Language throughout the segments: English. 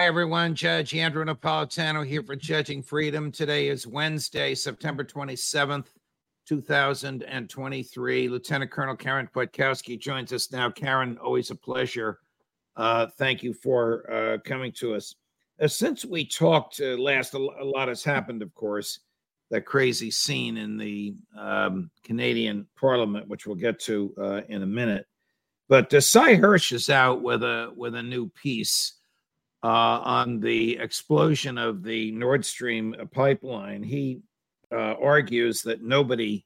Hi, everyone. Judge Andrew Napolitano here for Judging Freedom. Today is Wednesday, September 27th, 2023. Lieutenant Colonel Karen Kwiatkowski joins us now. Karen, always a pleasure. Uh, thank you for uh, coming to us. Uh, since we talked uh, last, a lot has happened, of course. That crazy scene in the um, Canadian Parliament, which we'll get to uh, in a minute. But uh, Sy Hersh is out with a with a new piece uh, on the explosion of the Nord Stream pipeline. He uh, argues that nobody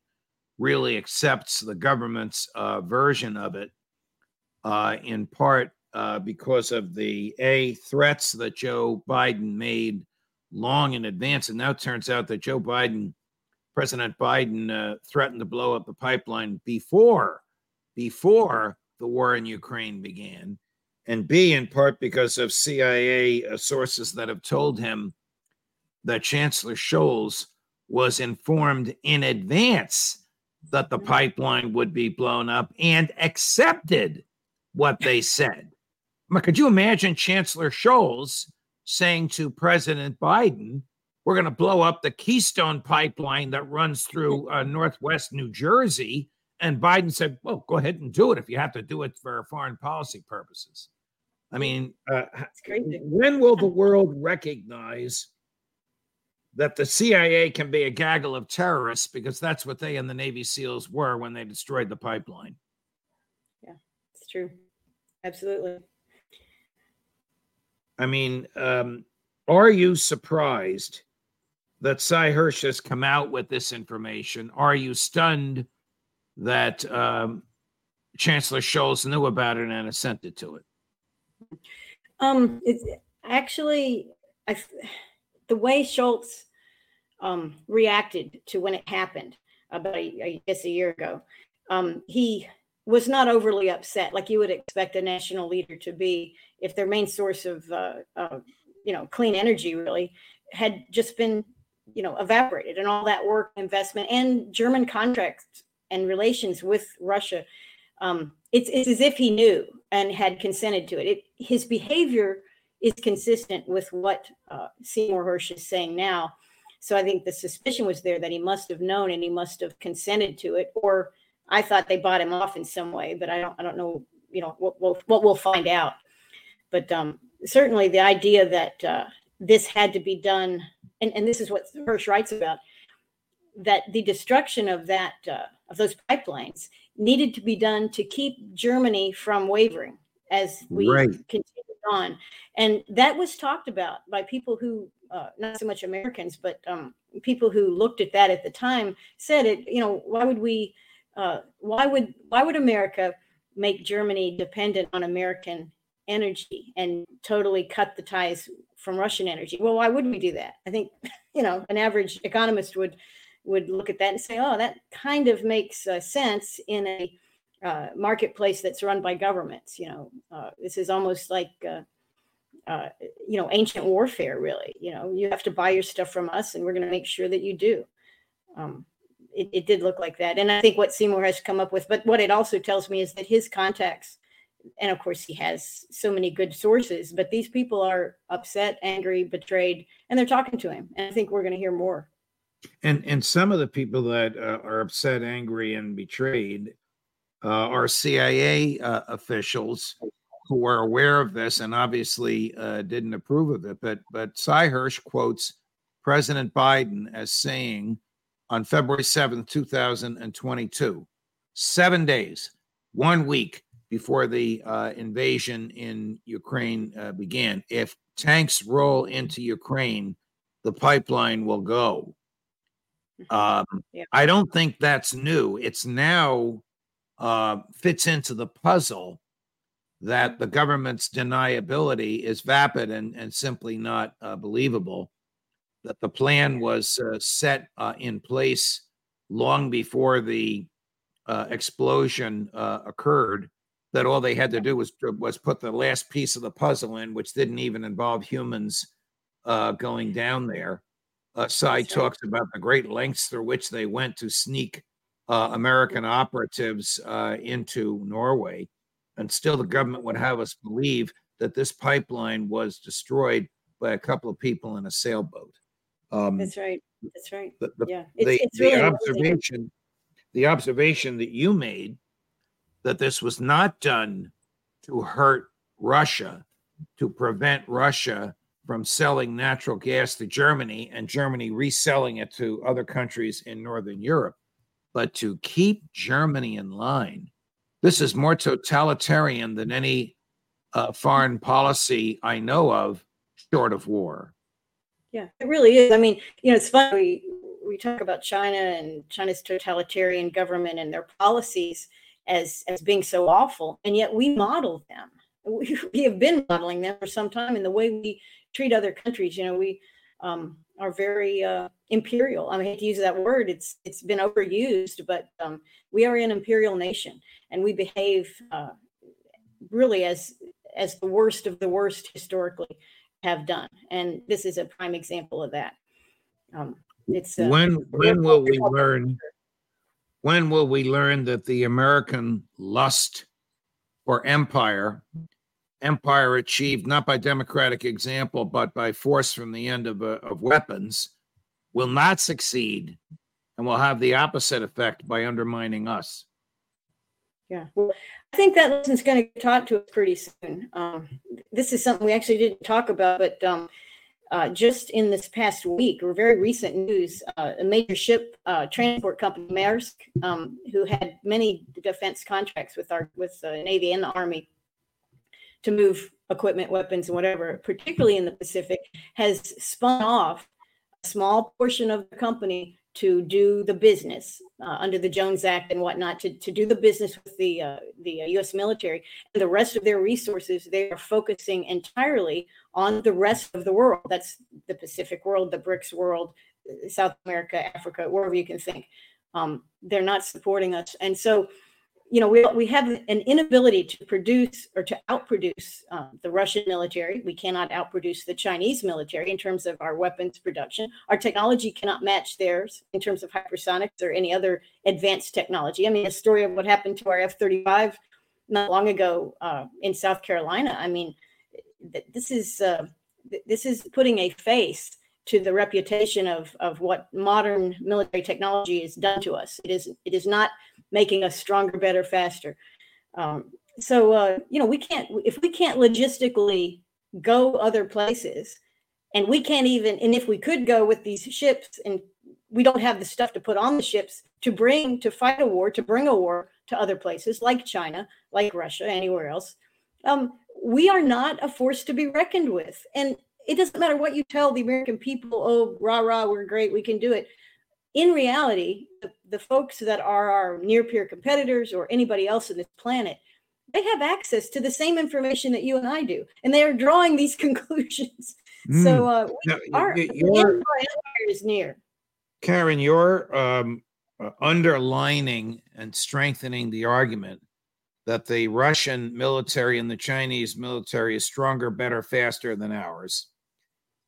really accepts the government's uh, version of it, uh, in part uh, because of the A, threats that Joe Biden made long in advance. And now it turns out that Joe Biden, President Biden, uh, threatened to blow up the pipeline before, before the war in Ukraine began and B, in part because of CIA uh, sources that have told him that Chancellor Scholz was informed in advance that the pipeline would be blown up and accepted what they said. Could you imagine Chancellor Scholz saying to President Biden, we're going to blow up the Keystone pipeline that runs through uh, Northwest New Jersey? And Biden said, well, go ahead and do it if you have to do it for foreign policy purposes. I mean, uh, when will the world recognize that the CIA can be a gaggle of terrorists because that's what they and the Navy SEALs were when they destroyed the pipeline? Yeah, it's true. Absolutely. I mean, um, are you surprised that Sy Hersh has come out with this information? Are you stunned that um, Chancellor Scholz knew about it and assented to it? Um, it's actually I, the way Scholz um, reacted to when it happened about a, I guess a year ago. Um, he was not overly upset, like you would expect a national leader to be, if their main source of uh, you know clean energy really had just been you know evaporated, and all that work, investment, and German contracts and relations with Russia um, it's, it's as if he knew and had consented to it. it his behavior is consistent with what uh, Seymour Hersh is saying now. So I think the suspicion was there that he must have known and he must have consented to it, or I thought they bought him off in some way, but I don't I don't know you know what we'll, what we'll find out. But um, certainly the idea that uh, this had to be done, and, and this is what Hersh writes about, that the destruction of that uh, of those pipelines needed to be done to keep Germany from wavering as we right. continued on. And that was talked about by people who, uh, not so much Americans, but um, people who looked at that at the time said it, you know, why would we, uh, why would, why would America make Germany dependent on American energy and totally cut the ties from Russian energy? Well, why would we do that? I think, you know, an average economist would would look at that and say, oh, that kind of makes uh, sense in a uh, marketplace that's run by governments. You know, uh, this is almost like, uh, uh, you know, ancient warfare, really. You know, you have to buy your stuff from us and we're going to make sure that you do. Um, it, it, did look like that. And I think what Seymour has come up with, but what it also tells me is that his contacts, and of course he has so many good sources, but these people are upset, angry, betrayed, and they're talking to him. And I think we're going to hear more. And and some of the people that uh, are upset, angry, and betrayed uh, are CIA uh, officials who were aware of this and obviously uh, didn't approve of it. But but Sy Hersh quotes President Biden as saying on February 7th, 2022, seven days, one week before the uh, invasion in Ukraine uh, began, if tanks roll into Ukraine, the pipeline will go. Mm-hmm. Um, yeah. I don't think that's new. It's now uh, fits into the puzzle that the government's deniability is vapid and, and simply not uh, believable. That the plan was uh, set uh, in place long before the uh, explosion uh, occurred. That all they had to do was was put the last piece of the puzzle in, which didn't even involve humans uh, going down there. Uh, Sy talks about the great lengths through which they went to sneak uh, American operatives uh, into Norway. And still, the government would have us believe that this pipeline was destroyed by a couple of people in a sailboat. Um, That's right. That's right. The, the, yeah. It's, the, it's really the observation, amazing. the observation that you made that this was not done to hurt Russia, to prevent Russia from selling natural gas to Germany and Germany reselling it to other countries in Northern Europe, but to keep Germany in line. This is more totalitarian than any uh, foreign policy I know of, short of war. Yeah, it really is. I mean, you know, it's funny. We, we talk about China and China's totalitarian government and their policies as as being so awful, and yet we model them. We, have been modeling them for some time in the way we treat other countries. You know, we um, are very uh, imperial. I, mean, I hate to use that word; it's it's been overused, but um, we are an imperial nation, and we behave uh, really as as the worst of the worst historically have done. And this is a prime example of that. Um, it's uh, when when will we learn? When will we learn that the American lust for empire empire achieved not by democratic example but by force from the end of, uh, of weapons will not succeed and will have the opposite effect by undermining us. Yeah well i think that lesson's going to taught to us pretty soon. Um, this is something we actually didn't talk about but um, uh, just in this past week or very recent news uh, a major ship uh, transport company maersk um, who had many defense contracts with our with the navy and the army to move equipment, weapons, and whatever, particularly in the Pacific, has spun off a small portion of the company to do the business uh, under the Jones Act and whatnot to, to do the business with the uh, the U.S. military and the rest of their resources they are focusing entirely on the rest of the world. That's the Pacific world, the BRICS world, South America, Africa, wherever you can think. Um, they're not supporting us, and so you know, we, we have an inability to produce or to outproduce um, the Russian military. We cannot outproduce the Chinese military in terms of our weapons production. Our technology cannot match theirs in terms of hypersonics or any other advanced technology. I mean, a story of what happened to our F 35 not long ago uh, in South Carolina. I mean, this is uh, this is putting a face to the reputation of of what modern military technology has done to us. It is it is not making us stronger, better, faster. Um, so uh, you know we can't if we can't logistically go other places, and we can't even and if we could go with these ships and we don't have the stuff to put on the ships to bring to fight a war to bring a war to other places like China, like Russia, anywhere else. Um, we are not a force to be reckoned with, and it doesn't matter what you tell the American people, oh, rah, rah, we're great, we can do it. In reality, the, the folks that are our near peer competitors or anybody else on this planet, they have access to the same information that you and I do, and they are drawing these conclusions. Mm. So uh, now, our, your, empire is near. Karen, you're um, uh, underlining and strengthening the argument that the Russian military and the Chinese military is stronger, better, faster than ours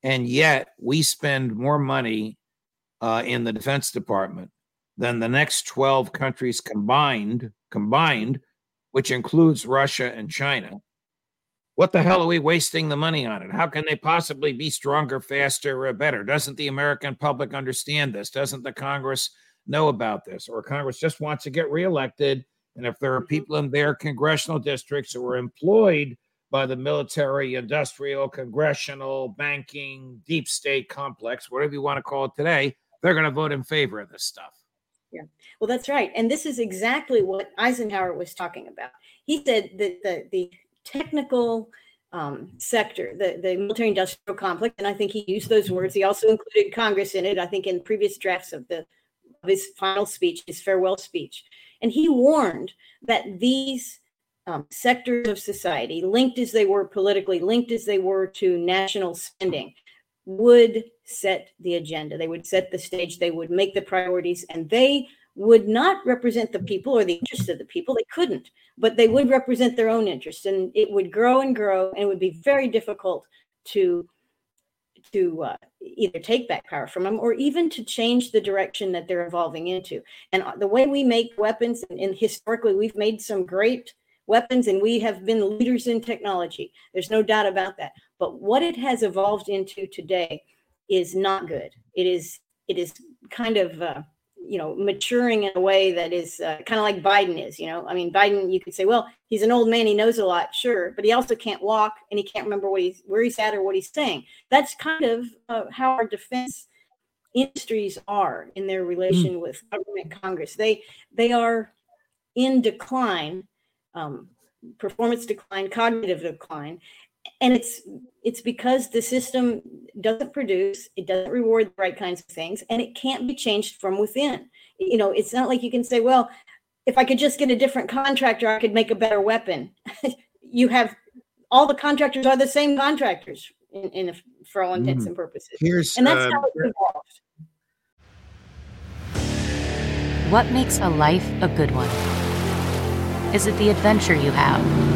and yet we spend more money uh, in the Defense Department than the next 12 countries combined, combined, which includes Russia and China. What the hell are we wasting the money on it? How can they possibly be stronger, faster, or better? Doesn't the American public understand this? Doesn't the Congress know about this? Or Congress just wants to get reelected? And if there are mm-hmm. people in their congressional districts who are employed by the military, industrial, congressional, banking, deep state complex, whatever you want to call it today, they're going to vote in favor of this stuff. Yeah, well, that's right. And this is exactly what Eisenhower was talking about. He said that the, the technical um, sector, the, the military industrial complex, and I think he used those words. He also included Congress in it, I think, in previous drafts of the of his final speech, his farewell speech. And he warned that these um, sectors of society, linked as they were politically, linked as they were to national spending, would set the agenda. They would set the stage. They would make the priorities, and they would not represent the people or the interests of the people. They couldn't, but they would represent their own interests, and it would grow and grow, and it would be very difficult to to uh, either take back power from them or even to change the direction that they're evolving into. And uh, the way we make weapons, and, and historically, we've made some great weapons and we have been leaders in technology. There's no doubt about that. But what it has evolved into today is not good. It is it is kind of uh, you know maturing in a way that is uh, kind of like Biden is. You know, I mean, Biden. You could say, well, he's an old man. He knows a lot, sure, but he also can't walk and he can't remember what he's where he's at or what he's saying. That's kind of uh, how our defense industries are in their relation mm. with government Congress. They they are in decline um, performance decline, cognitive decline, and it's it's because the system doesn't produce, it doesn't reward the right kinds of things, and it can't be changed from within. You know, it's not like you can say, well, if I could just get a different contractor, I could make a better weapon. you have all the contractors are the same contractors in, in for all intents mm. and purposes. Here's, and that's uh, how it evolved. What makes a life a good one? Is it the adventure you have?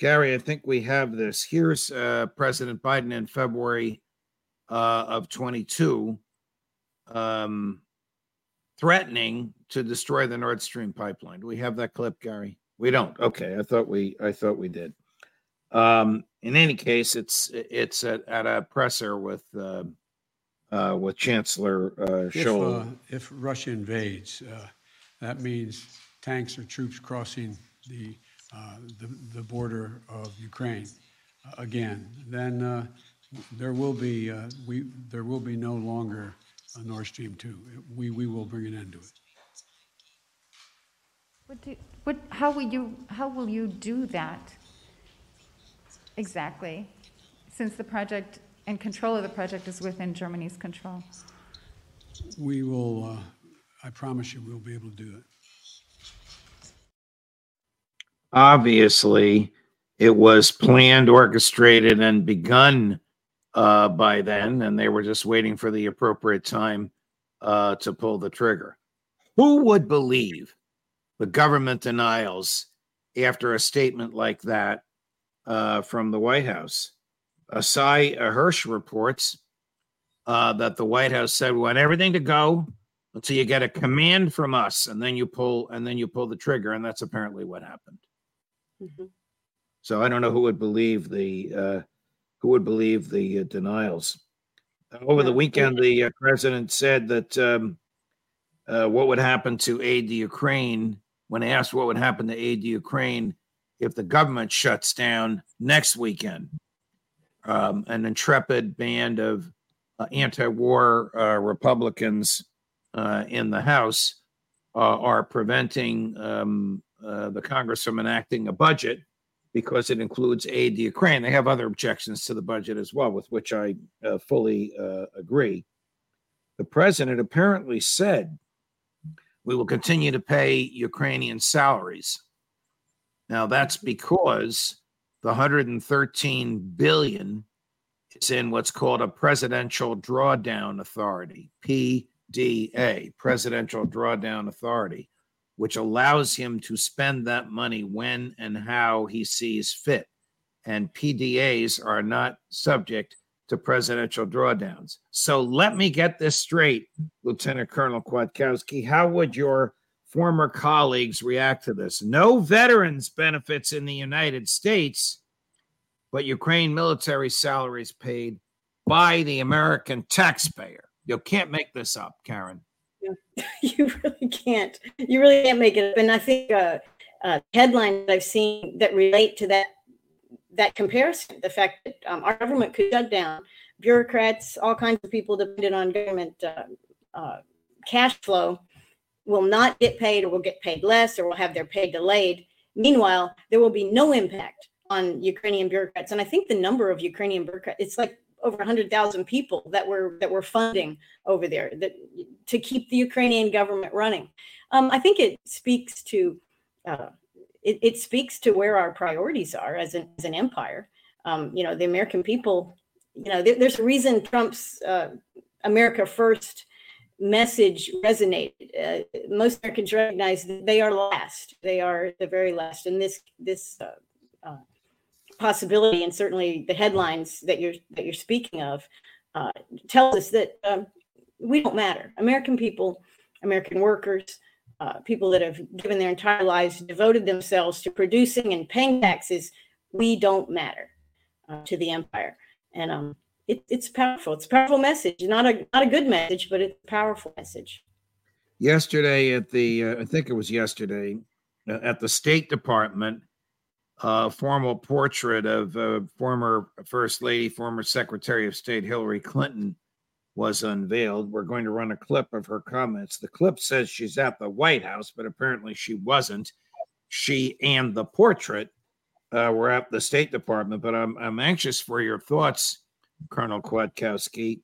Gary, I think we have this. Here's uh, President Biden in February uh, of 22 um, threatening to destroy the Nord Stream pipeline. Do we have that clip, Gary? We don't. Okay, I thought we I thought we did. Um, in any case, it's it's at, at a presser with uh, uh, with Chancellor uh, Scholz. If, uh, if Russia invades, uh, that means tanks or troops crossing the the, the border of Ukraine uh, again, then uh, there will be we there will be no longer a Nord Stream two. We we will bring an end to it. What do, what, how will you how will you do that exactly? Since the project and control of the project is within Germany's control. We will. I promise you, we'll be able to do it obviously it was planned, orchestrated, and begun uh, by then, and they were just waiting for the appropriate time uh, to pull the trigger. Who would believe the government denials after a statement like that uh, from the White House? Asai Hersh reports uh, that the White House said, "We want everything to go until you get a command from us, and then you pull, and then you pull the trigger." And that's apparently what happened. Mm-hmm. So I don't know who would believe the uh, who would believe the uh, denials. Over the weekend, the uh, president said that um, uh, what would happen to aid to Ukraine when asked what would happen to aid to Ukraine if the government shuts down next weekend. Um, an intrepid band of uh, anti-war uh, Republicans in the House are preventing um, uh, the Congress from enacting a budget because it includes aid to Ukraine. They have other objections to the budget as well, with which I uh, fully uh, agree. The president apparently said we will continue to pay Ukrainian salaries. Now that's because the 113 billion is in what's called a presidential drawdown authority, PDA, Presidential Drawdown Authority, which allows him to spend that money when and how he sees fit. And PDAs are not subject to presidential drawdowns. So let me get this straight, Lieutenant Colonel Kwiatkowski. How would your former colleagues react to this? No veterans benefits in the United States, but Ukraine military salaries paid by the American taxpayer. You can't make this up, Karen. you really can't. You really can't make it up. And I think uh, uh, headlines I've seen that relate to that that comparison, the fact that um, our government could shut down, bureaucrats, all kinds of people dependent on government uh, uh, cash flow will not get paid or will get paid less or will have their pay delayed. Meanwhile, there will be no impact on Ukrainian bureaucrats. And I think the number of Ukrainian bureaucrats, it's like over 100,000 people that were that were funding over there that to keep the Ukrainian government running. Um, I think it speaks to uh, it, it, speaks to where our priorities are as an, as an empire. Um, you know, the American people. You know, there, there's a reason Trump's uh, America First message resonated. Uh, most Americans recognize that they are last. They are the very last, and this this uh, possibility, and certainly the headlines that you're that you're speaking of, uh, tells us that um, we don't matter. American people, American workers, uh, people that have given their entire lives, devoted themselves to producing and paying taxes, we don't matter uh, to the empire. And um, it, it's powerful. It's a powerful message. Not a not a good message, but it's a powerful message. Yesterday at the, uh, I think it was yesterday, uh, at the State Department, a formal portrait of uh, former First Lady, former Secretary of State Hillary Clinton was unveiled. We're going to run a clip of her comments. The clip says she's at the White House, but apparently she wasn't. She and the portrait uh, were at the State Department. But I'm, I'm anxious for your thoughts, Colonel Kwiatkowski,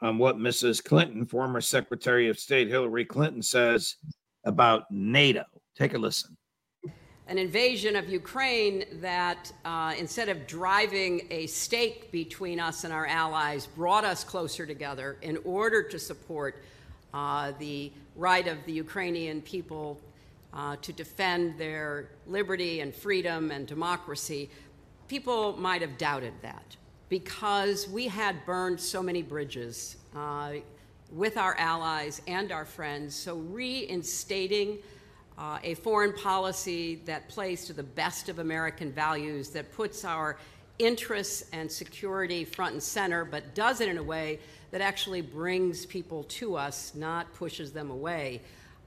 on what Mrs. Clinton, former Secretary of State Hillary Clinton, says about NATO. Take a listen an invasion of Ukraine that, uh, instead of driving a stake between us and our allies, brought us closer together in order to support uh, the right of the Ukrainian people uh, to defend their liberty and freedom and democracy. People might have doubted that because we had burned so many bridges uh, with our allies and our friends. So, reinstating uh, a foreign policy that plays to the best of American values, that puts our interests and security front and center, but does it in a way that actually brings people to us, not pushes them away,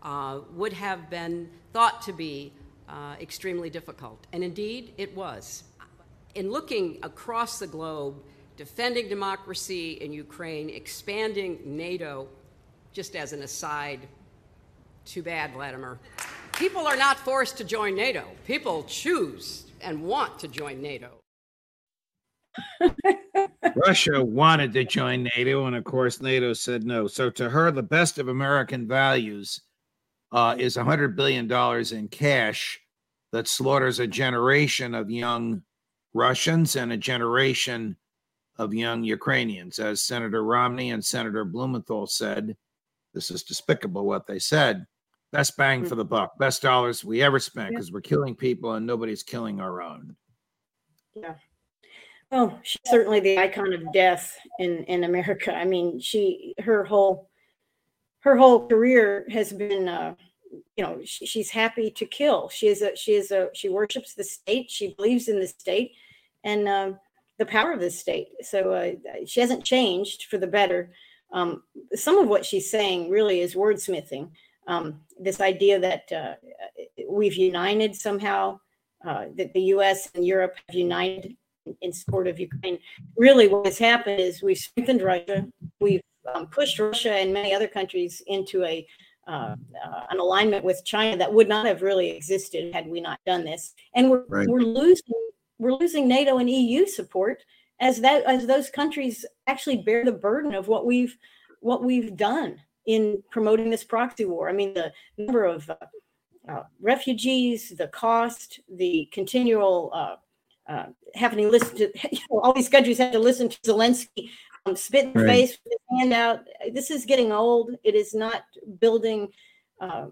uh, would have been thought to be uh, extremely difficult. And indeed, it was. In looking across the globe, defending democracy in Ukraine, expanding NATO, just as an aside, too bad, Vladimir. People are not forced to join NATO. People choose and want to join NATO. Russia wanted to join NATO, and of course, NATO said no. So, to her, the best of American values uh, is $100 billion in cash that slaughters a generation of young Russians and a generation of young Ukrainians. As Senator Romney and Senator Blumenthal said, this is despicable what they said. Best bang mm. for the buck, best dollars we ever spent because we're killing people and nobody's killing our own. Yeah. Well, she's certainly the icon of death in in America. I mean, she her whole her whole career has been uh, you know she, she's happy to kill she is a she is a she worships the state she believes in the state and uh, the power of the state so uh, she hasn't changed for the better um, some of what she's saying really is wordsmithing um, this idea that uh, we've united somehow, uh, that the U.S. and Europe have united in support of Ukraine. Really, what has happened is we've strengthened Russia, we've um, pushed Russia and many other countries into a uh, uh, an alignment with China that would not have really existed had we not done this. And we're, right. we're losing we're losing NATO and EU support as that as those countries actually bear the burden of what we've what we've done in promoting this proxy war. I mean, the number of uh, uh, refugees, the cost, the continual uh, uh, having to listen to you know, all these countries have to listen to Zelensky um, spit in the right. face with his hand out. This is getting old. It is not building uh,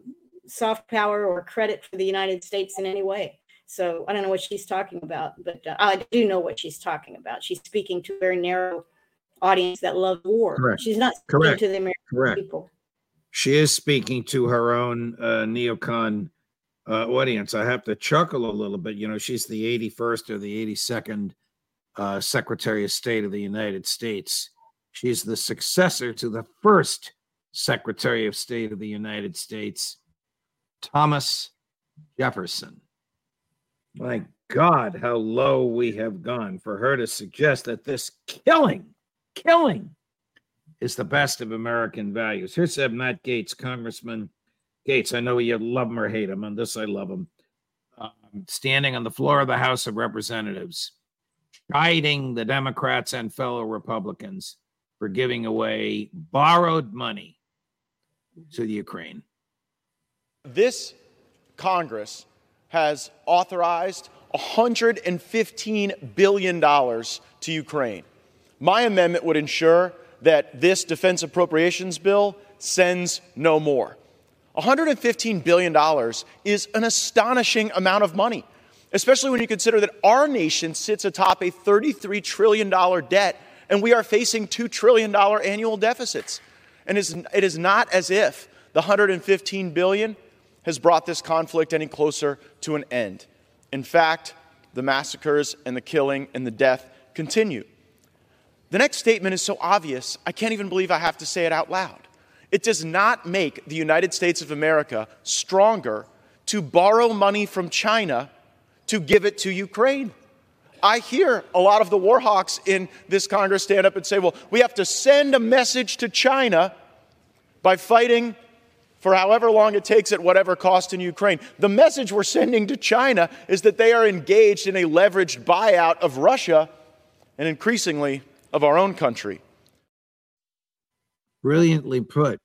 soft power or credit for the United States in any way. So I don't know what she's talking about, but uh, I do know what she's talking about. She's speaking to a very narrow audience that love war. Correct. She's not speaking Correct. to the American Correct. people. She is speaking to her own uh, neocon uh, audience. I have to chuckle a little bit. You know, she's the 81st or the 82nd uh, Secretary of State of the United States. She's the successor to the first Secretary of State of the United States, Thomas Jefferson. My God, how low we have gone for her to suggest that this killing, killing is the best of American values. Here's Matt Gaetz, Congressman Gaetz. I know you love him or hate him. On this, I love him. Um, standing on the floor of the House of Representatives, chiding the Democrats and fellow Republicans for giving away borrowed money to the Ukraine. This Congress has authorized $115 billion to Ukraine. My amendment would ensure that this defense appropriations bill sends no more. $115 billion is an astonishing amount of money, especially when you consider that our nation sits atop a $33 trillion debt and we are facing $2 trillion annual deficits. And it is not as if the 115 billion has brought this conflict any closer to an end. In fact, the massacres and the killing and the death continue. The next statement is so obvious, I can't even believe I have to say it out loud. It does not make the United States of America stronger to borrow money from China to give it to Ukraine. I hear a lot of the war hawks in this Congress stand up and say, well, we have to send a message to China by fighting for however long it takes at whatever cost in Ukraine. The message we're sending to China is that they are engaged in a leveraged buyout of Russia and increasingly of our own country. Brilliantly put.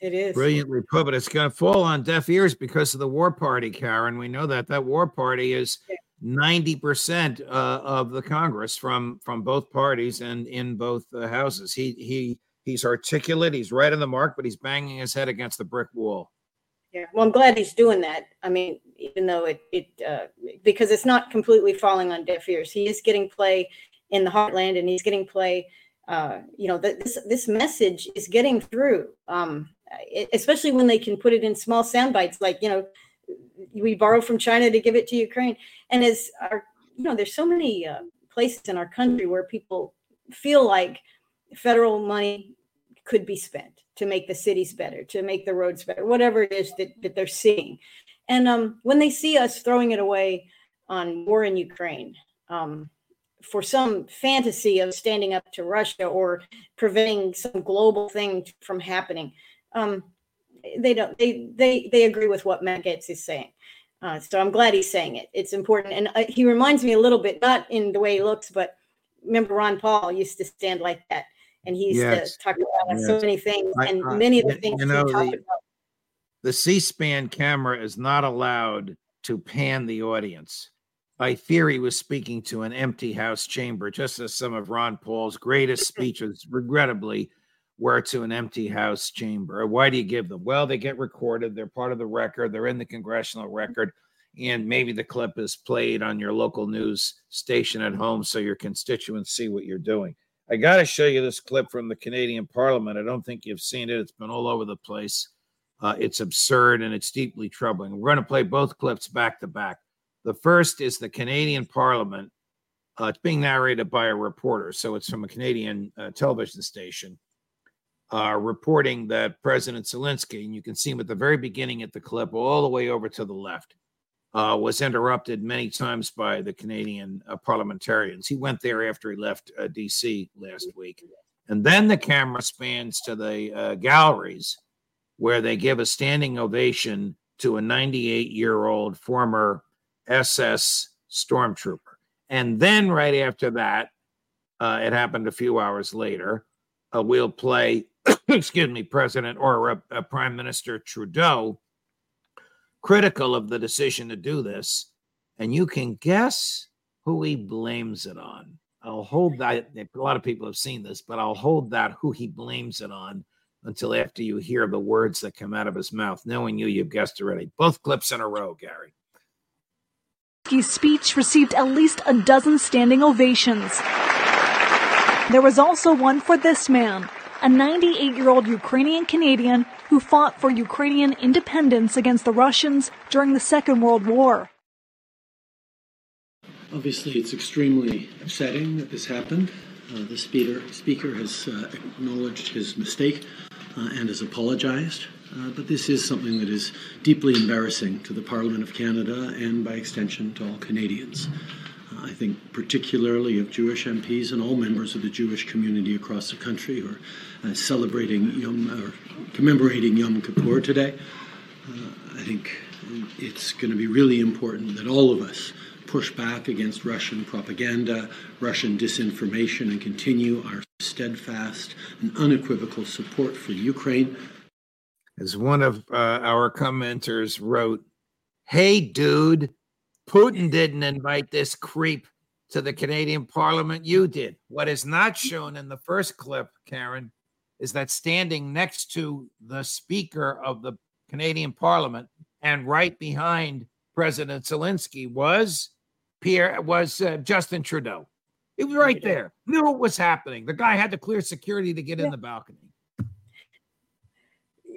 It is. Brilliantly put, but it's going to fall on deaf ears because of the war party, Karen. We know that. That war party is 90% uh, of the Congress from from both parties and in both uh, houses. He he he's articulate, he's right on the mark, but he's banging his head against the brick wall. Yeah, well, I'm glad he's doing that. I mean, even though it it uh, because it's not completely falling on deaf ears. He is getting play in the heartland and he's getting play uh, you know this this message is getting through um, especially when they can put it in small sound bites like you know we borrow from china to give it to ukraine. And as our you know there's so many uh, places in our country where people feel like federal money could be spent to make the cities better to make the roads better whatever it is that, that they're seeing. And um, when they see us throwing it away on war in ukraine um, for some fantasy of standing up to Russia or preventing some global thing from happening. Um, they don't. They they they agree with what Matt Gaetz is saying. Uh, so I'm glad he's saying it. It's important, and uh, he reminds me a little bit, not in the way he looks, but remember Ron Paul used to stand like that, and he used yes. to talk about yes. so many things, and I, many of the things you know, he talked the, about. The C-SPAN camera is not allowed to pan the audience by he was speaking to an empty house chamber, just as some of Ron Paul's greatest speeches, regrettably, were to an empty house chamber. Why do you give them? Well, they get recorded, they're part of the record, they're in the congressional record, and maybe the clip is played on your local news station at home so your constituents see what you're doing. I got to show you this clip from the Canadian Parliament. I don't think you've seen it, it's been all over the place. Uh, it's absurd and it's deeply troubling. We're going to play both clips back to back. The first is the Canadian Parliament. Uh, it's being narrated by a reporter, so it's from a Canadian uh, television station, uh, reporting that President Zelensky, and you can see him at the very beginning at the clip, all the way over to the left, uh, was interrupted many times by the Canadian uh, parliamentarians. He went there after he left uh, DC last week. And then the camera spans to the galleries where they give a standing ovation to a 98 year old former SS stormtrooper. And then right after that, uh, it happened a few hours later. Uh, we'll play, excuse me, President or uh, Prime Minister Trudeau critical of the decision to do this. And you can guess who he blames it on. I'll hold that. A lot of people have seen this, but I'll hold that who he blames it on until after you hear the words that come out of his mouth. Knowing you, you've guessed already. Both clips in a row, Gary. His speech received at least a dozen standing ovations. There was also one for this man, a 98 year old Ukrainian Canadian who fought for Ukrainian independence against the Russians during the Second World War. Obviously, it's extremely upsetting that this happened. Uh, the speaker, speaker has uh, acknowledged his mistake uh, and has apologized. Uh, but this is something that is deeply embarrassing to the Parliament of Canada and, by extension, to all Canadians. Uh, I think particularly of Jewish MPs and all members of the Jewish community across the country who are uh, celebrating Yom or commemorating Yom Kippur today. I think it's going to be really important that all of us push back against Russian propaganda, Russian disinformation, and continue our steadfast and unequivocal support for Ukraine. As one of uh, our commenters wrote, Hey, dude, Putin didn't invite this creep to the Canadian Parliament. You did. What is not shown in the first clip, Karen, is that standing next to the Speaker of the Canadian Parliament and right behind President Zelensky was Pierre was uh, Justin Trudeau. It was right there. Knew what was happening. The guy had to clear security to get yeah. in the balcony.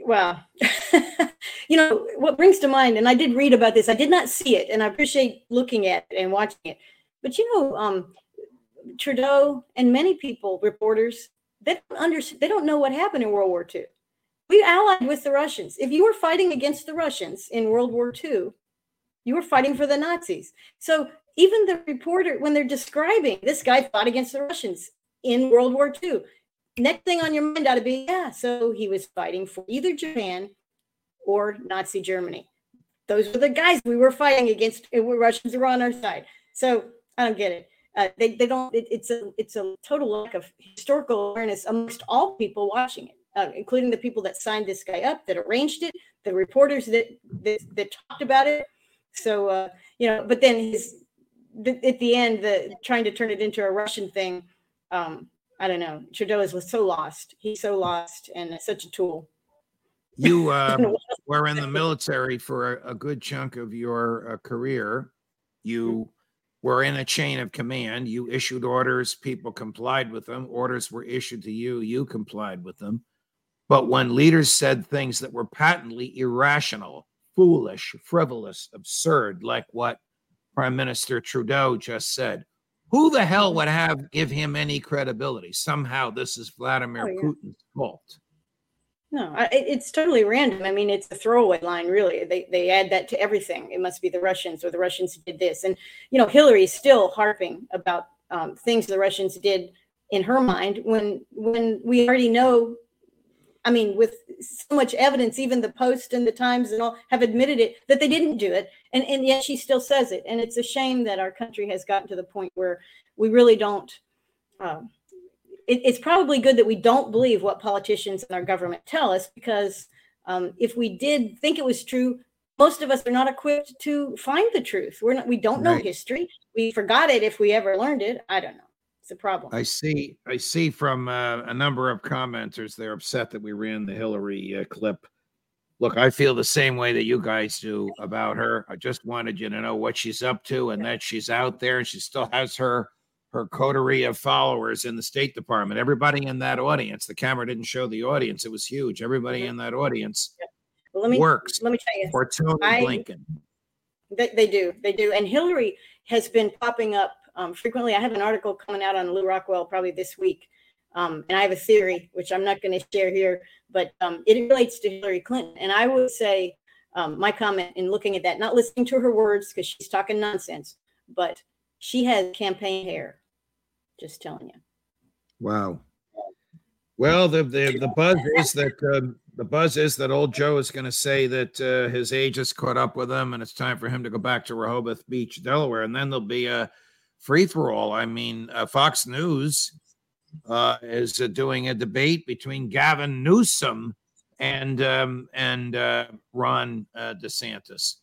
Well, you know what brings to mind, and I did read about this. I did not see it, and I appreciate looking at it and watching it. But you know, um, Trudeau and many people, reporters, they don't understand. They don't know what happened in World War II. We allied with the Russians. If you were fighting against the Russians in World War II, you were fighting for the Nazis. So even the reporter, when they're describing this guy fought against the Russians in World War II, next thing on your mind ought to be, yeah, so he was fighting for either Japan or Nazi Germany. Those were the guys we were fighting against. Russians were on our side. So I don't get it. Uh, they, they don't. It, it's a it's a total lack of historical awareness amongst all people watching it, uh, including the people that signed this guy up, that arranged it, the reporters that that, that talked about it. So uh, you know, but then his the, at the end, the trying to turn it into a Russian thing. Um, I don't know. Trudeau is was so lost. He's so lost and such a tool. You um, were in the military for a, a good chunk of your uh, career. You were in a chain of command. You issued orders, people complied with them. Orders were issued to you, you complied with them. But when leaders said things that were patently irrational, foolish, frivolous, absurd, like what Prime Minister Trudeau just said. Who the hell would have give him any credibility? Somehow this is Vladimir oh, yeah. Putin's fault. No, it's totally random. I mean, it's a throwaway line, really. They they add that to everything. It must be the Russians or the Russians did this, and you know, Hillary's still harping about um, things the Russians did in her mind when when we already know I mean, with so much evidence, even the Post and the Times and all have admitted it that they didn't do it, and and yet she still says it. And it's a shame that our country has gotten to the point where we really don't. Um, it, it's probably good that we don't believe what politicians and our government tell us because um, if we did think it was true, most of us are not equipped to find the truth. We're not. We don't know right. history. We forgot it if we ever learned it. I don't know a problem. I see. I see from uh, a number of commenters they're upset that we ran the Hillary uh, clip. Look, I feel the same way that you guys do about her. I just wanted you to know what she's up to and that she's out there and she still has her her coterie of followers in the State Department. Everybody in that audience. The camera didn't show the audience. It was huge. Everybody in that audience yeah. well, let me, works. Let me tell you. For Tony I, Blinken. They, they do. They do. And Hillary has been popping up um, frequently. I have an article coming out on Lew Rockwell probably this week. Um, and I have a theory, which I'm not going to share here, but um, it relates to Hillary Clinton. And I would say um, my comment in looking at that, not listening to her words because she's talking nonsense, but she has campaign hair. Just telling you. Wow. Well, the the, the buzz is that uh, the buzz is that old Joe is going to say that uh, his age has caught up with him, and it's time for him to go back to Rehoboth Beach, Delaware, and then there'll be a free for all. I mean, uh, Fox News uh, is uh, doing a debate between Gavin Newsom and um, and uh, Ron uh, DeSantis.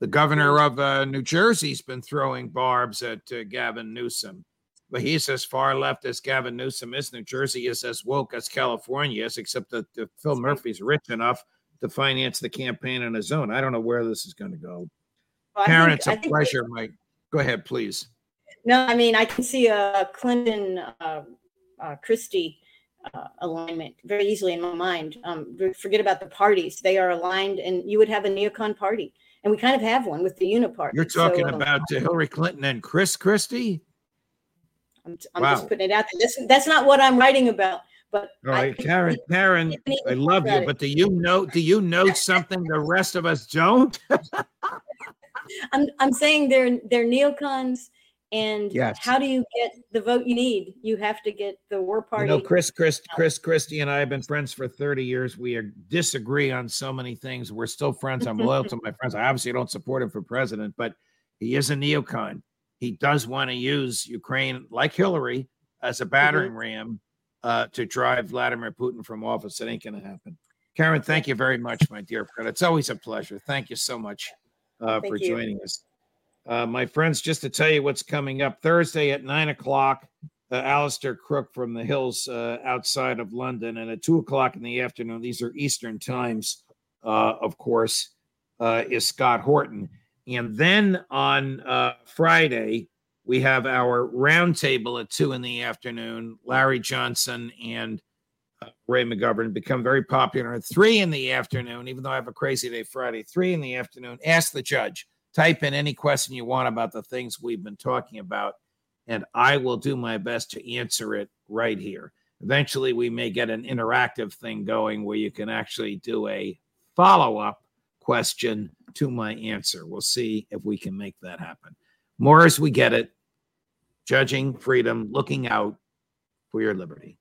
The governor of uh, New Jersey's been throwing barbs at uh, Gavin Newsom, but he's as far left as Gavin Newsom is. New Jersey is as woke as California is, except that uh, Phil Murphy's rich enough to finance the campaign on his own. I don't know where this is going to go. Well, Karen, think- it's a pleasure, Mike. Go ahead, please. No, I mean, I can see a Clinton uh, uh, Christie uh, alignment very easily in my mind. Um, forget about the parties; they are aligned, and you would have a neocon party, and we kind of have one with the Unipart. You're talking So, um, about uh, Hillary Clinton and Chris Christie. I'm, I'm Wow. just putting it out there. That's, that's not what I'm writing about, but All right, I, Karen, Karen, I love you, but do you know? Do you know something the rest of us don't? I'm I'm saying they're they're neocons, and Yes. how do you get the vote you need? You have to get the war You party. know, Chris, Chris, Chris Christie and I have been friends for 30 years. We are, disagree on so many things. We're still friends. I'm loyal to my friends. I obviously don't support him for president, but he is a neocon. He does want to use Ukraine, like Hillary, as a battering ram uh, to drive Vladimir Putin from office. It ain't going to happen. Karen, thank you very much, my dear friend. It's always a pleasure. Thank you so much uh, for you. joining us. Uh, my friends, just to tell you what's coming up Thursday at nine o'clock, uh, Alastair Crooke from the hills uh, outside of London, and at two o'clock in the afternoon, these are Eastern times, uh, of course, uh, is Scott Horton. And then on uh, Friday, we have our roundtable at two in the afternoon. Larry Johnson and uh, Ray McGovern become very popular at three in the afternoon, even though I have a crazy day Friday, three in the afternoon. Ask the judge. Type in any question you want about the things we've been talking about, and I will do my best to answer it right here. Eventually, we may get an interactive thing going where you can actually do a follow up question to my answer. We'll see if we can make that happen. More as we get it, judging freedom, looking out for your liberty.